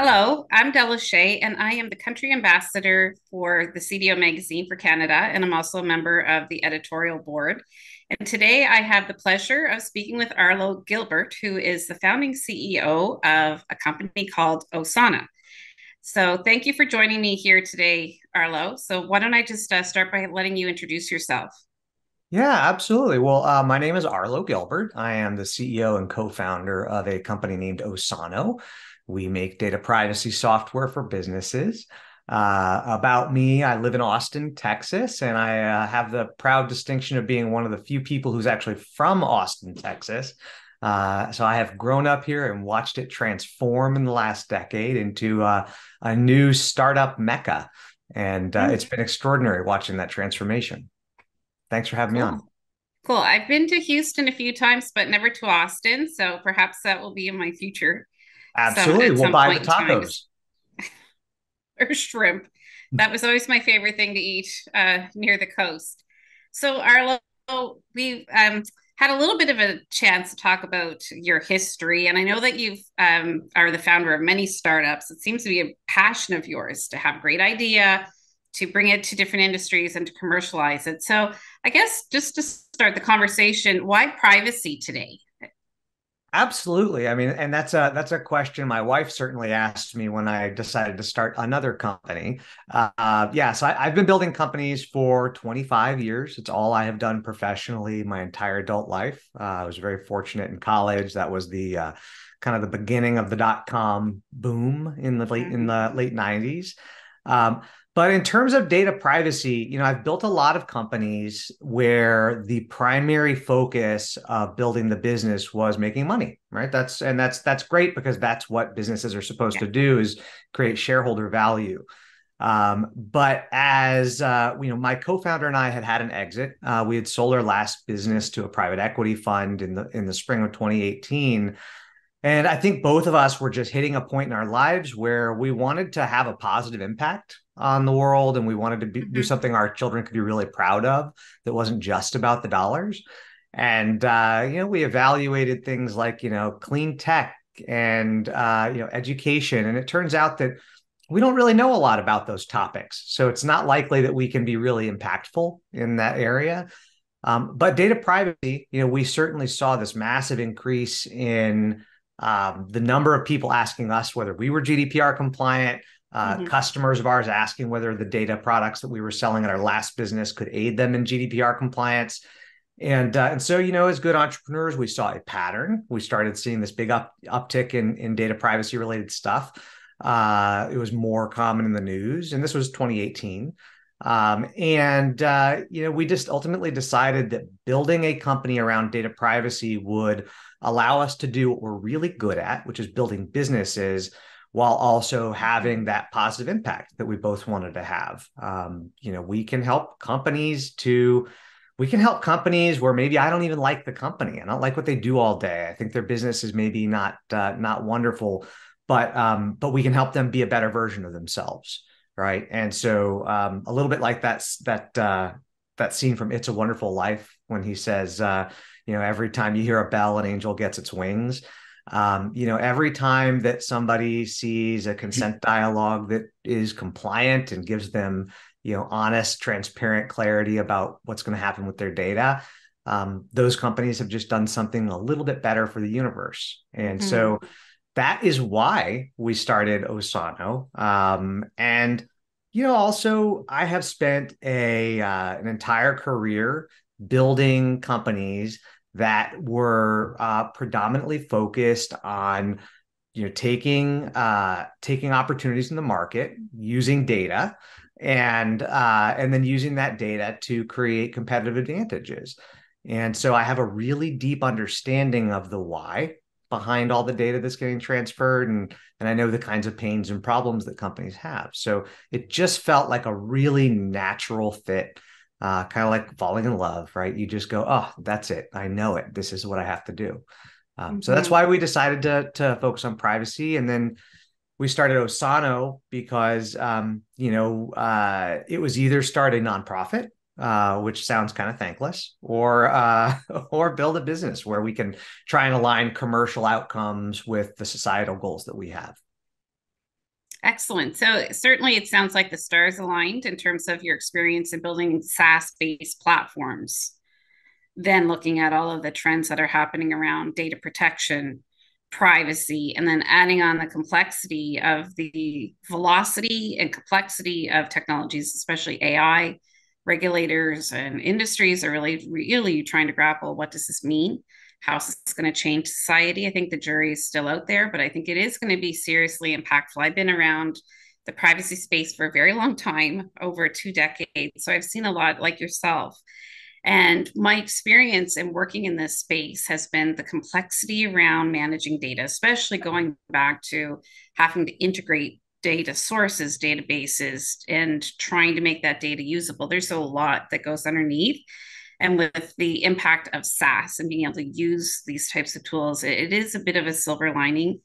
Hello, I'm Della Shea, and I am the country ambassador for the CDO magazine for Canada, and I'm also a member of the editorial board. And today I have the pleasure of speaking with Arlo Gilbert, who is the founding CEO of a company called Osano. So thank you for joining me here today, Arlo. So why don't I just uh, start by letting you introduce yourself? Yeah, absolutely. Well, uh, my name is Arlo Gilbert. I am the CEO and co-founder of a company named Osano. We make data privacy software for businesses. Uh, about me, I live in Austin, Texas, and I uh, have the proud distinction of being one of the few people who's actually from Austin, Texas. Uh, so I have grown up here and watched it transform in the last decade into uh, a new startup mecca. And uh, it's been extraordinary watching that transformation. Thanks for having cool. me on. Cool. I've been to Houston a few times, but never to Austin. So perhaps that will be in my future Absolutely. We'll buy the tacos. or shrimp. That was always my favorite thing to eat uh, near the coast. So, Arlo, we've um, had a little bit of a chance to talk about your history, and I know that you've um, are the founder of many startups. It seems to be a passion of yours to have a great idea, to bring it to different industries, and to commercialize it. So, I guess just to start the conversation, why privacy today? Absolutely. I mean, and that's a that's a question my wife certainly asked me when I decided to start another company. Uh, yeah, so I, have been building companies for 25 years. It's all I have done professionally my entire adult life. Uh, I was very fortunate in college. That was the uh, kind of the beginning of the dot com boom in the late in the late 90s. Um, but in terms of data privacy, you know, I've built a lot of companies where the primary focus of building the business was making money, right? That's and that's that's great because that's what businesses are supposed yeah. to do is create shareholder value. Um, but as uh, you know, my co-founder and I had had an exit. Uh, we had sold our last business to a private equity fund in the in the spring of 2018. And I think both of us were just hitting a point in our lives where we wanted to have a positive impact on the world and we wanted to be, do mm-hmm. something our children could be really proud of that wasn't just about the dollars. And uh, you know we evaluated things like you know clean tech and uh, you know education. And it turns out that we don't really know a lot about those topics. So it's not likely that we can be really impactful in that area. Um, but data privacy you know we certainly saw this massive increase in um, the number of people asking us whether we were gdpr compliant uh, mm-hmm. customers of ours asking whether the data products that we were selling at our last business could aid them in GDPR compliance. And uh, and so you know, as good entrepreneurs, we saw a pattern. We started seeing this big up uptick in in data privacy related stuff. Uh, it was more common in the news, and this was 2018. Um, and uh, you know, we just ultimately decided that building a company around data privacy would allow us to do what we're really good at, which is building businesses while also having that positive impact that we both wanted to have. Um, you know, we can help companies to we can help companies where maybe I don't even like the company. And I don't like what they do all day. I think their business is maybe not uh, not wonderful, but um, but we can help them be a better version of themselves, right? And so um, a little bit like that that uh, that scene from It's a Wonderful Life when he says, uh, you know, every time you hear a bell, an angel gets its wings. Um, you know, every time that somebody sees a consent dialogue that is compliant and gives them, you know, honest, transparent clarity about what's going to happen with their data, um, those companies have just done something a little bit better for the universe. And mm-hmm. so that is why we started Osano. Um, and you know, also I have spent a uh, an entire career building companies that were uh, predominantly focused on you know taking uh, taking opportunities in the market using data and uh, and then using that data to create competitive advantages. And so i have a really deep understanding of the why behind all the data that's getting transferred and and i know the kinds of pains and problems that companies have. So it just felt like a really natural fit uh, kind of like falling in love, right? You just go, oh, that's it. I know it. This is what I have to do. Um, mm-hmm. So that's mm-hmm. why we decided to to focus on privacy, and then we started Osano because um, you know uh, it was either start a nonprofit, uh, which sounds kind of thankless, or uh, or build a business where we can try and align commercial outcomes with the societal goals that we have. Excellent. So certainly it sounds like the stars aligned in terms of your experience in building SaaS-based platforms. Then looking at all of the trends that are happening around data protection, privacy, and then adding on the complexity of the velocity and complexity of technologies, especially AI. Regulators and industries are really, really trying to grapple what does this mean? How it's going to change society. I think the jury is still out there, but I think it is going to be seriously impactful. I've been around the privacy space for a very long time, over two decades. So I've seen a lot like yourself. And my experience in working in this space has been the complexity around managing data, especially going back to having to integrate data sources, databases, and trying to make that data usable. There's a lot that goes underneath and with the impact of SaaS and being able to use these types of tools, it, is a bit of a silver lining.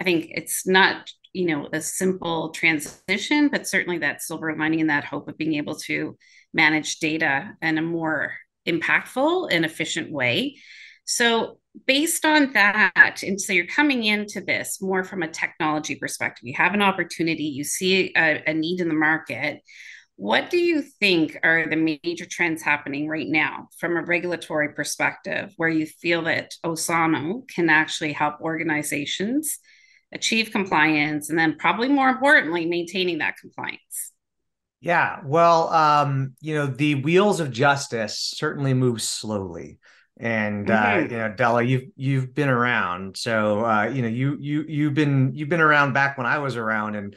I think it's not, you know, a simple transition, but certainly that silver lining and that hope of being able to manage data in a more impactful and efficient way. So, based on that, and so you're coming into this more from a technology perspective, you have an opportunity, you see a, a need in the market. What do you think are the major trends happening right now from a regulatory perspective where you feel that Osano can actually help organizations achieve compliance and then probably more importantly maintaining that compliance? Yeah, well, um, you know, the wheels of justice certainly move slowly. And uh, mm-hmm. uh, you know, Della, you've you've been around, so uh, you know you you you've been you've been around back when I was around, and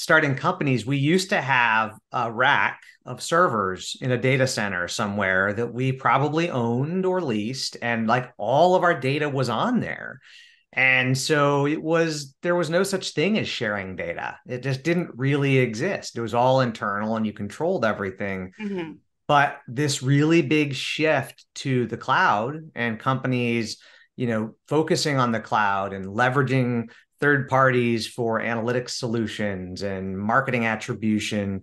starting companies, we used to have a rack of servers in a data center somewhere that we probably owned or leased, and like all of our data was on there. And so it was, there was no such thing as sharing data. It just didn't really exist. It was all internal and you controlled everything. Mm-hmm. But this really big shift to the cloud and companies, you know, focusing on the cloud and leveraging third parties for analytics solutions and marketing attribution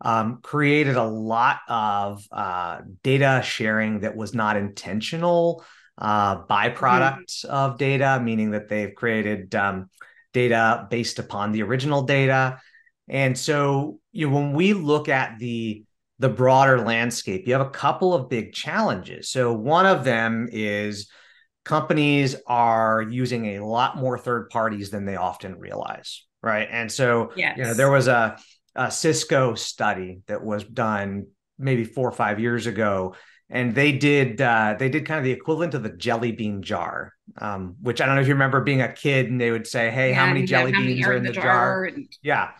um, created a lot of uh, data sharing that was not intentional uh, byproducts mm-hmm. of data, meaning that they've created um, data based upon the original data. And so, you know, when we look at the the broader landscape, you have a couple of big challenges. So one of them is companies are using a lot more third parties than they often realize right and so yes. you know there was a, a cisco study that was done maybe four or five years ago and they did uh, they did kind of the equivalent of the jelly bean jar um, which i don't know if you remember being a kid and they would say hey yeah, how many jelly beans are in the, the jar, jar? And... yeah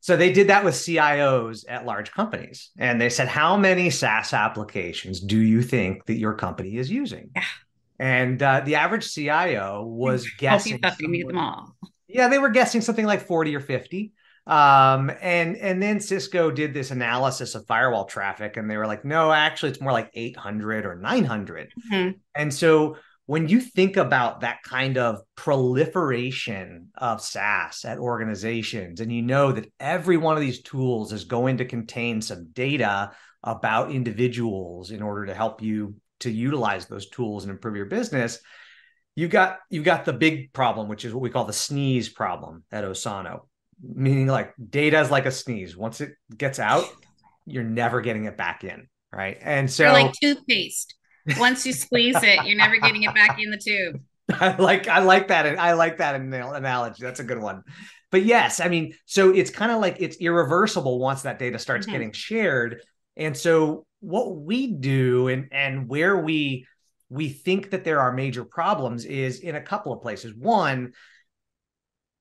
so they did that with cios at large companies and they said how many saas applications do you think that your company is using yeah and uh, the average CIO was guessing. them all. Yeah, they were guessing something like 40 or 50. Um, and and then Cisco did this analysis of firewall traffic, and they were like, no, actually, it's more like 800 or 900. Mm-hmm. And so when you think about that kind of proliferation of SaaS at organizations, and you know that every one of these tools is going to contain some data about individuals in order to help you to utilize those tools and improve your business you've got you've got the big problem which is what we call the sneeze problem at osano meaning like data is like a sneeze once it gets out you're never getting it back in right and so You're like toothpaste once you squeeze it you're never getting it back in the tube I like I like that I like that analogy. That's a good one. But yes, I mean, so it's kind of like it's irreversible once that data starts mm-hmm. getting shared. And so what we do and and where we we think that there are major problems is in a couple of places. One,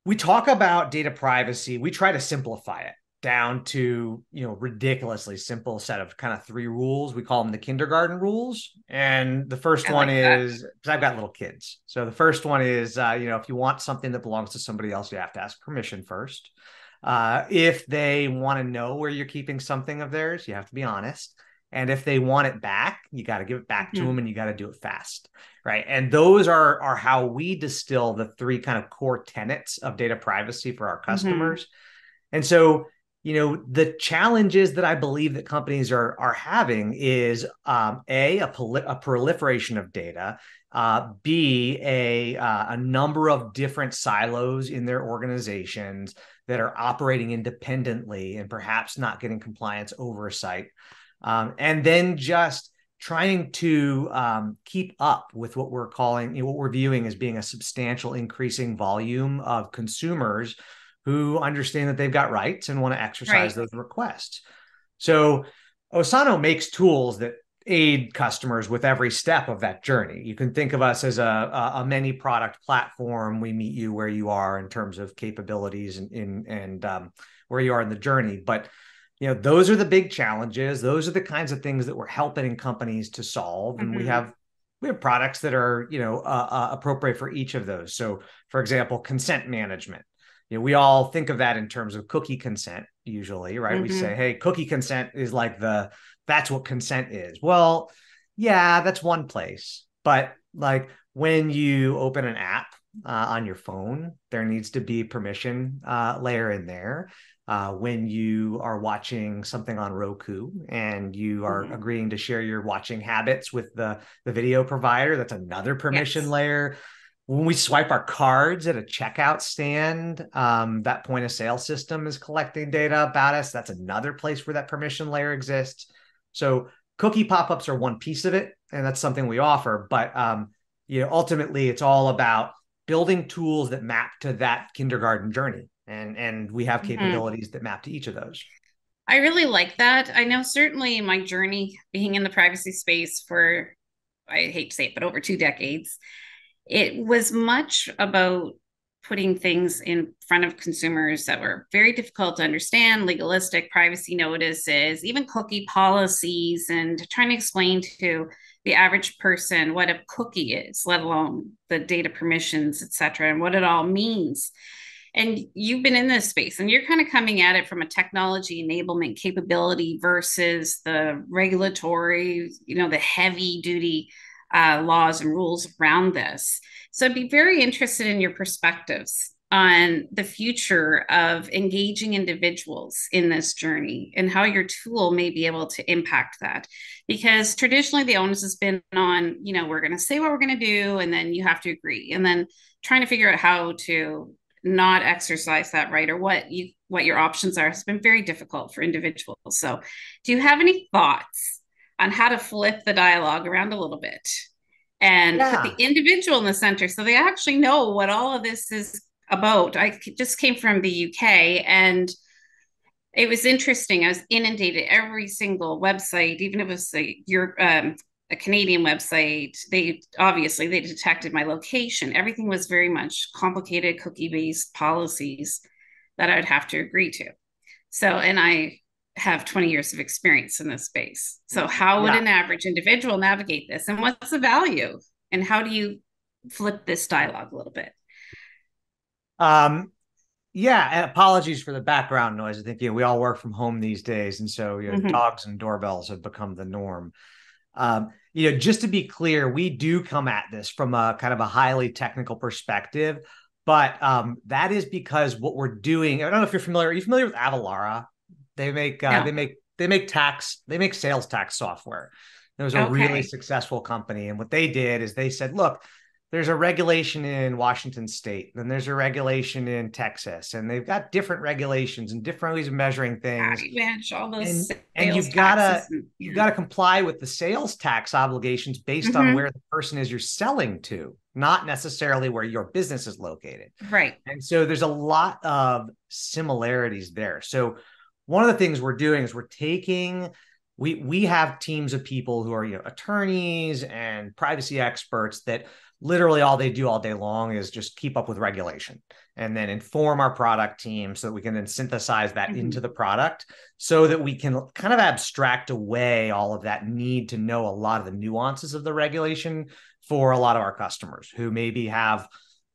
we talk about data privacy, we try to simplify it down to you know ridiculously simple set of kind of three rules. We call them the kindergarten rules. And the first I one like is because i've got little kids. So the first one is uh, you know if you want something that belongs to somebody else you have to ask permission first. Uh, if they want to know where you're keeping something of theirs you have to be honest and if they want it back you got to give it back mm-hmm. to them and you got to do it fast right and those are are how we distill the three kind of core tenets of data privacy for our mm-hmm. customers mm-hmm. and so you know the challenges that i believe that companies are are having is um, a a, a, proliferation of data uh, b a uh, a number of different silos in their organizations that are operating independently and perhaps not getting compliance oversight um, and then just trying to um, keep up with what we're calling you know, what we're viewing as being a substantial increasing volume of consumers who understand that they've got rights and want to exercise right. those requests. So Osano makes tools that aid customers with every step of that journey. You can think of us as a, a, many product platform. We meet you where you are in terms of capabilities and in, and um, where you are in the journey. But you know, those are the big challenges. Those are the kinds of things that we're helping companies to solve, and mm-hmm. we have we have products that are you know uh, uh, appropriate for each of those. So, for example, consent management you know, we all think of that in terms of cookie consent usually, right? Mm-hmm. We say, hey, cookie consent is like the that's what consent is. Well, yeah, that's one place. But like when you open an app uh, on your phone, there needs to be permission uh, layer in there. Uh, when you are watching something on Roku and you are mm-hmm. agreeing to share your watching habits with the, the video provider, that's another permission yes. layer when we swipe our cards at a checkout stand, um, that point of sale system is collecting data about us. That's another place where that permission layer exists. So cookie pop-ups are one piece of it, and that's something we offer. But um, you know, ultimately, it's all about building tools that map to that kindergarten journey, and and we have mm-hmm. capabilities mm-hmm. that map to each of those. I really like that. I know certainly my journey being in the privacy space for I hate to say it, but over two decades it was much about putting things in front of consumers that were very difficult to understand legalistic privacy notices even cookie policies and trying to explain to the average person what a cookie is let alone the data permissions et cetera and what it all means and you've been in this space and you're kind of coming at it from a technology enablement capability versus the regulatory you know the heavy duty uh, laws and rules around this. So I'd be very interested in your perspectives on the future of engaging individuals in this journey and how your tool may be able to impact that. Because traditionally, the onus has been on, you know, we're going to say what we're going to do, and then you have to agree. And then trying to figure out how to not exercise that right or what you what your options are has been very difficult for individuals. So, do you have any thoughts on how to flip the dialogue around a little bit and yeah. put the individual in the center so they actually know what all of this is about. I just came from the UK and it was interesting. I was inundated every single website, even if it was a your um, Canadian website. They obviously they detected my location. Everything was very much complicated cookie based policies that I would have to agree to. So, and I have 20 years of experience in this space. So, how would yeah. an average individual navigate this? And what's the value? And how do you flip this dialogue a little bit? Um, yeah, apologies for the background noise. I think you know, we all work from home these days, and so you know, mm-hmm. dogs and doorbells have become the norm. Um, you know, just to be clear, we do come at this from a kind of a highly technical perspective, but um, that is because what we're doing. I don't know if you're familiar. Are you familiar with Avalara? They make uh, they make they make tax they make sales tax software. It was a okay. really successful company, and what they did is they said, look. There's a regulation in Washington State, then there's a regulation in Texas, and they've got different regulations and different ways of measuring things. All those and, and you've got to you've got to comply with the sales tax obligations based mm-hmm. on where the person is you're selling to, not necessarily where your business is located. Right. And so there's a lot of similarities there. So one of the things we're doing is we're taking we we have teams of people who are you know attorneys and privacy experts that literally all they do all day long is just keep up with regulation and then inform our product team so that we can then synthesize that mm-hmm. into the product so that we can kind of abstract away all of that need to know a lot of the nuances of the regulation for a lot of our customers who maybe have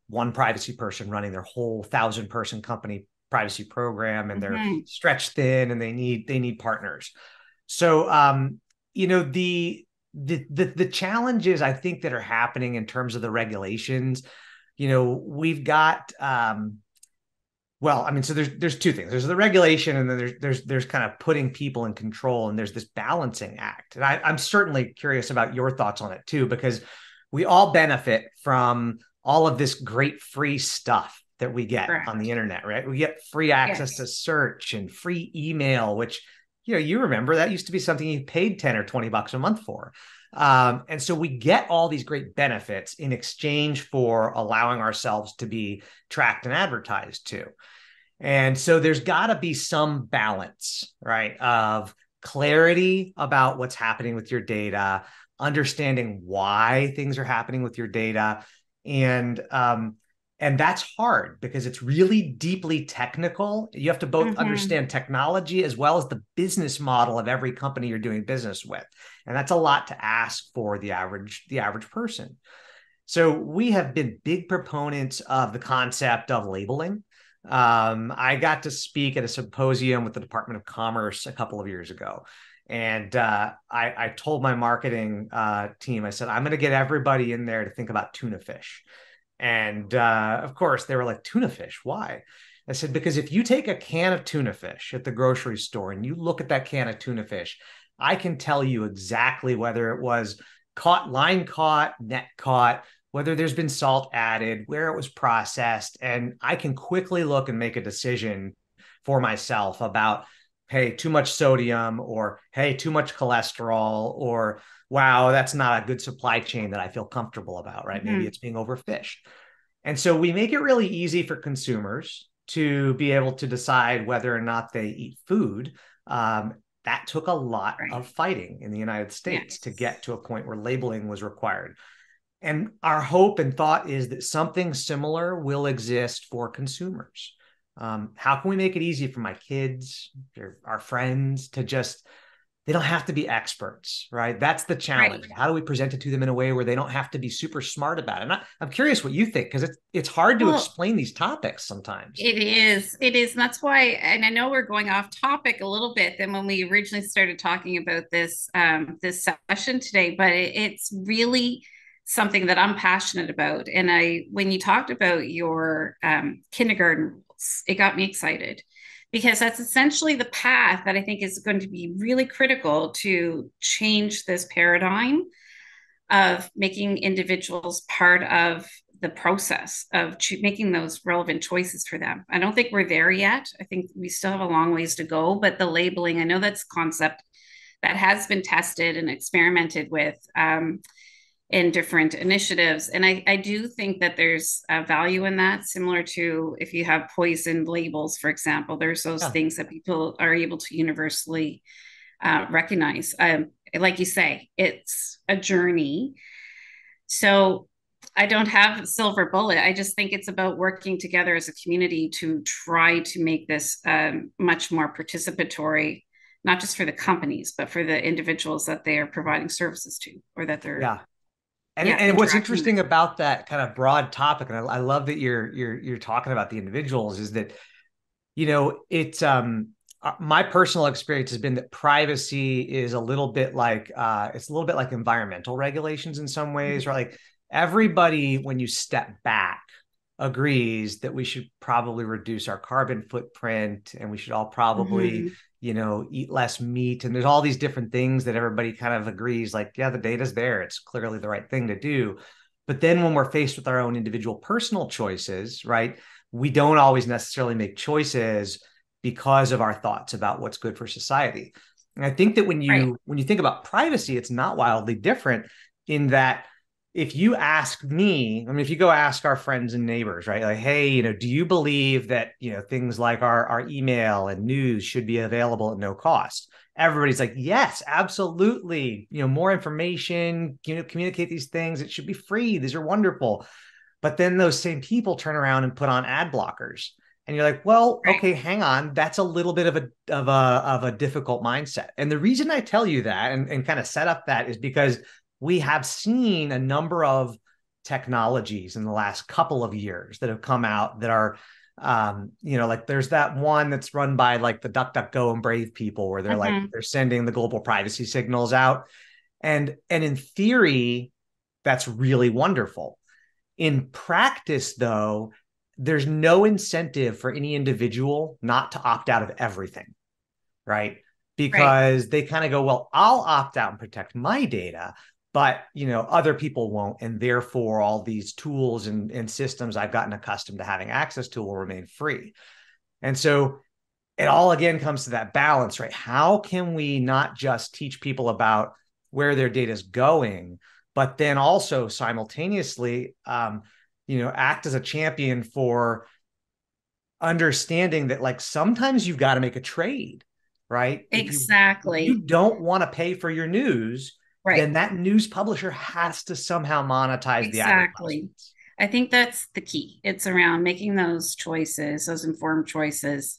one privacy person running their whole thousand person company privacy program and they're mm-hmm. stretched thin and they need they need partners so um you know the the the, the challenges i think that are happening in terms of the regulations you know we've got um well, I mean, so there's there's two things. There's the regulation, and then there's there's there's kind of putting people in control, and there's this balancing act. And I, I'm certainly curious about your thoughts on it too, because we all benefit from all of this great free stuff that we get Correct. on the internet, right? We get free access yes. to search and free email, which you know you remember that used to be something you paid 10 or 20 bucks a month for. Um, and so we get all these great benefits in exchange for allowing ourselves to be tracked and advertised to. And so there's got to be some balance, right, of clarity about what's happening with your data, understanding why things are happening with your data, and um, and that's hard because it's really deeply technical. You have to both mm-hmm. understand technology as well as the business model of every company you're doing business with. And that's a lot to ask for the average the average person. So we have been big proponents of the concept of labeling. Um, i got to speak at a symposium with the department of commerce a couple of years ago. And uh, I, I, told my marketing uh, team i said i'm going to get everybody in there to think about tuna fish and uh, of course, they were like, tuna fish, why? I said, because if you take a can of tuna fish at the grocery store and you look at that can of tuna fish, I can tell you exactly whether it was caught, line caught, net caught, whether there's been salt added, where it was processed. And I can quickly look and make a decision for myself about, hey, too much sodium, or hey, too much cholesterol, or wow, that's not a good supply chain that I feel comfortable about, right? Mm-hmm. Maybe it's being overfished. And so we make it really easy for consumers to be able to decide whether or not they eat food. Um, that took a lot right. of fighting in the United States yes. to get to a point where labeling was required. And our hope and thought is that something similar will exist for consumers. Um, how can we make it easy for my kids, our friends to just they don't have to be experts, right? That's the challenge. Right. How do we present it to them in a way where they don't have to be super smart about it? And I, am curious what you think because it's it's hard to well, explain these topics sometimes. It is, it is. And that's why, and I know we're going off topic a little bit than when we originally started talking about this um, this session today, but it, it's really something that I'm passionate about. And I, when you talked about your um, kindergarten it got me excited because that's essentially the path that I think is going to be really critical to change this paradigm of making individuals part of the process of cho- making those relevant choices for them. I don't think we're there yet. I think we still have a long ways to go, but the labeling, I know that's a concept that has been tested and experimented with. Um, in different initiatives. And I, I do think that there's a value in that, similar to if you have poison labels, for example, there's those yeah. things that people are able to universally uh, recognize. Um, like you say, it's a journey. So I don't have a silver bullet. I just think it's about working together as a community to try to make this um, much more participatory not just for the companies, but for the individuals that they are providing services to or that they're yeah. And, yeah, and what's interesting about that kind of broad topic, and I, I, love that you're you're you're talking about the individuals, is that you know it's um uh, my personal experience has been that privacy is a little bit like uh, it's a little bit like environmental regulations in some ways, mm-hmm. right? Like everybody, when you step back, agrees that we should probably reduce our carbon footprint and we should all probably mm-hmm you know, eat less meat. And there's all these different things that everybody kind of agrees like, yeah, the data's there. It's clearly the right thing to do. But then when we're faced with our own individual personal choices, right, we don't always necessarily make choices because of our thoughts about what's good for society. And I think that when you right. when you think about privacy, it's not wildly different in that if you ask me, I mean, if you go ask our friends and neighbors, right? Like, hey, you know, do you believe that, you know, things like our, our email and news should be available at no cost? Everybody's like, yes, absolutely. You know, more information, you know, communicate these things. It should be free. These are wonderful. But then those same people turn around and put on ad blockers. And you're like, well, okay, hang on. That's a little bit of a of a of a difficult mindset. And the reason I tell you that and, and kind of set up that is because we have seen a number of technologies in the last couple of years that have come out that are um, you know, like there's that one that's run by like the DuckDuckGo and Brave people where they're mm-hmm. like they're sending the global privacy signals out. And and in theory, that's really wonderful. In practice, though, there's no incentive for any individual not to opt out of everything, right? Because right. they kind of go, well, I'll opt out and protect my data, but you know other people won't and therefore all these tools and, and systems i've gotten accustomed to having access to will remain free. And so it all again comes to that balance right? How can we not just teach people about where their data is going but then also simultaneously um, you know act as a champion for understanding that like sometimes you've got to make a trade right? Exactly you, you don't want to pay for your news right. then that news publisher has to somehow monetize exactly. the I think that's the key. It's around making those choices, those informed choices,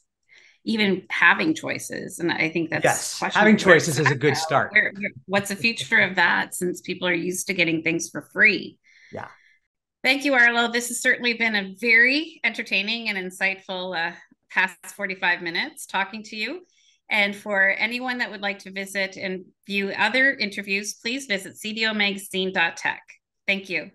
even having choices. And I think that's yes, having choices is a good start. Where, what's the future of that since people are used to getting things for free? Yeah. Thank you, Arlo. This has certainly been a very entertaining and insightful uh, past 45 minutes talking to you. And for anyone that would like to visit and view other interviews, please visit cdomagazine.tech. Thank you.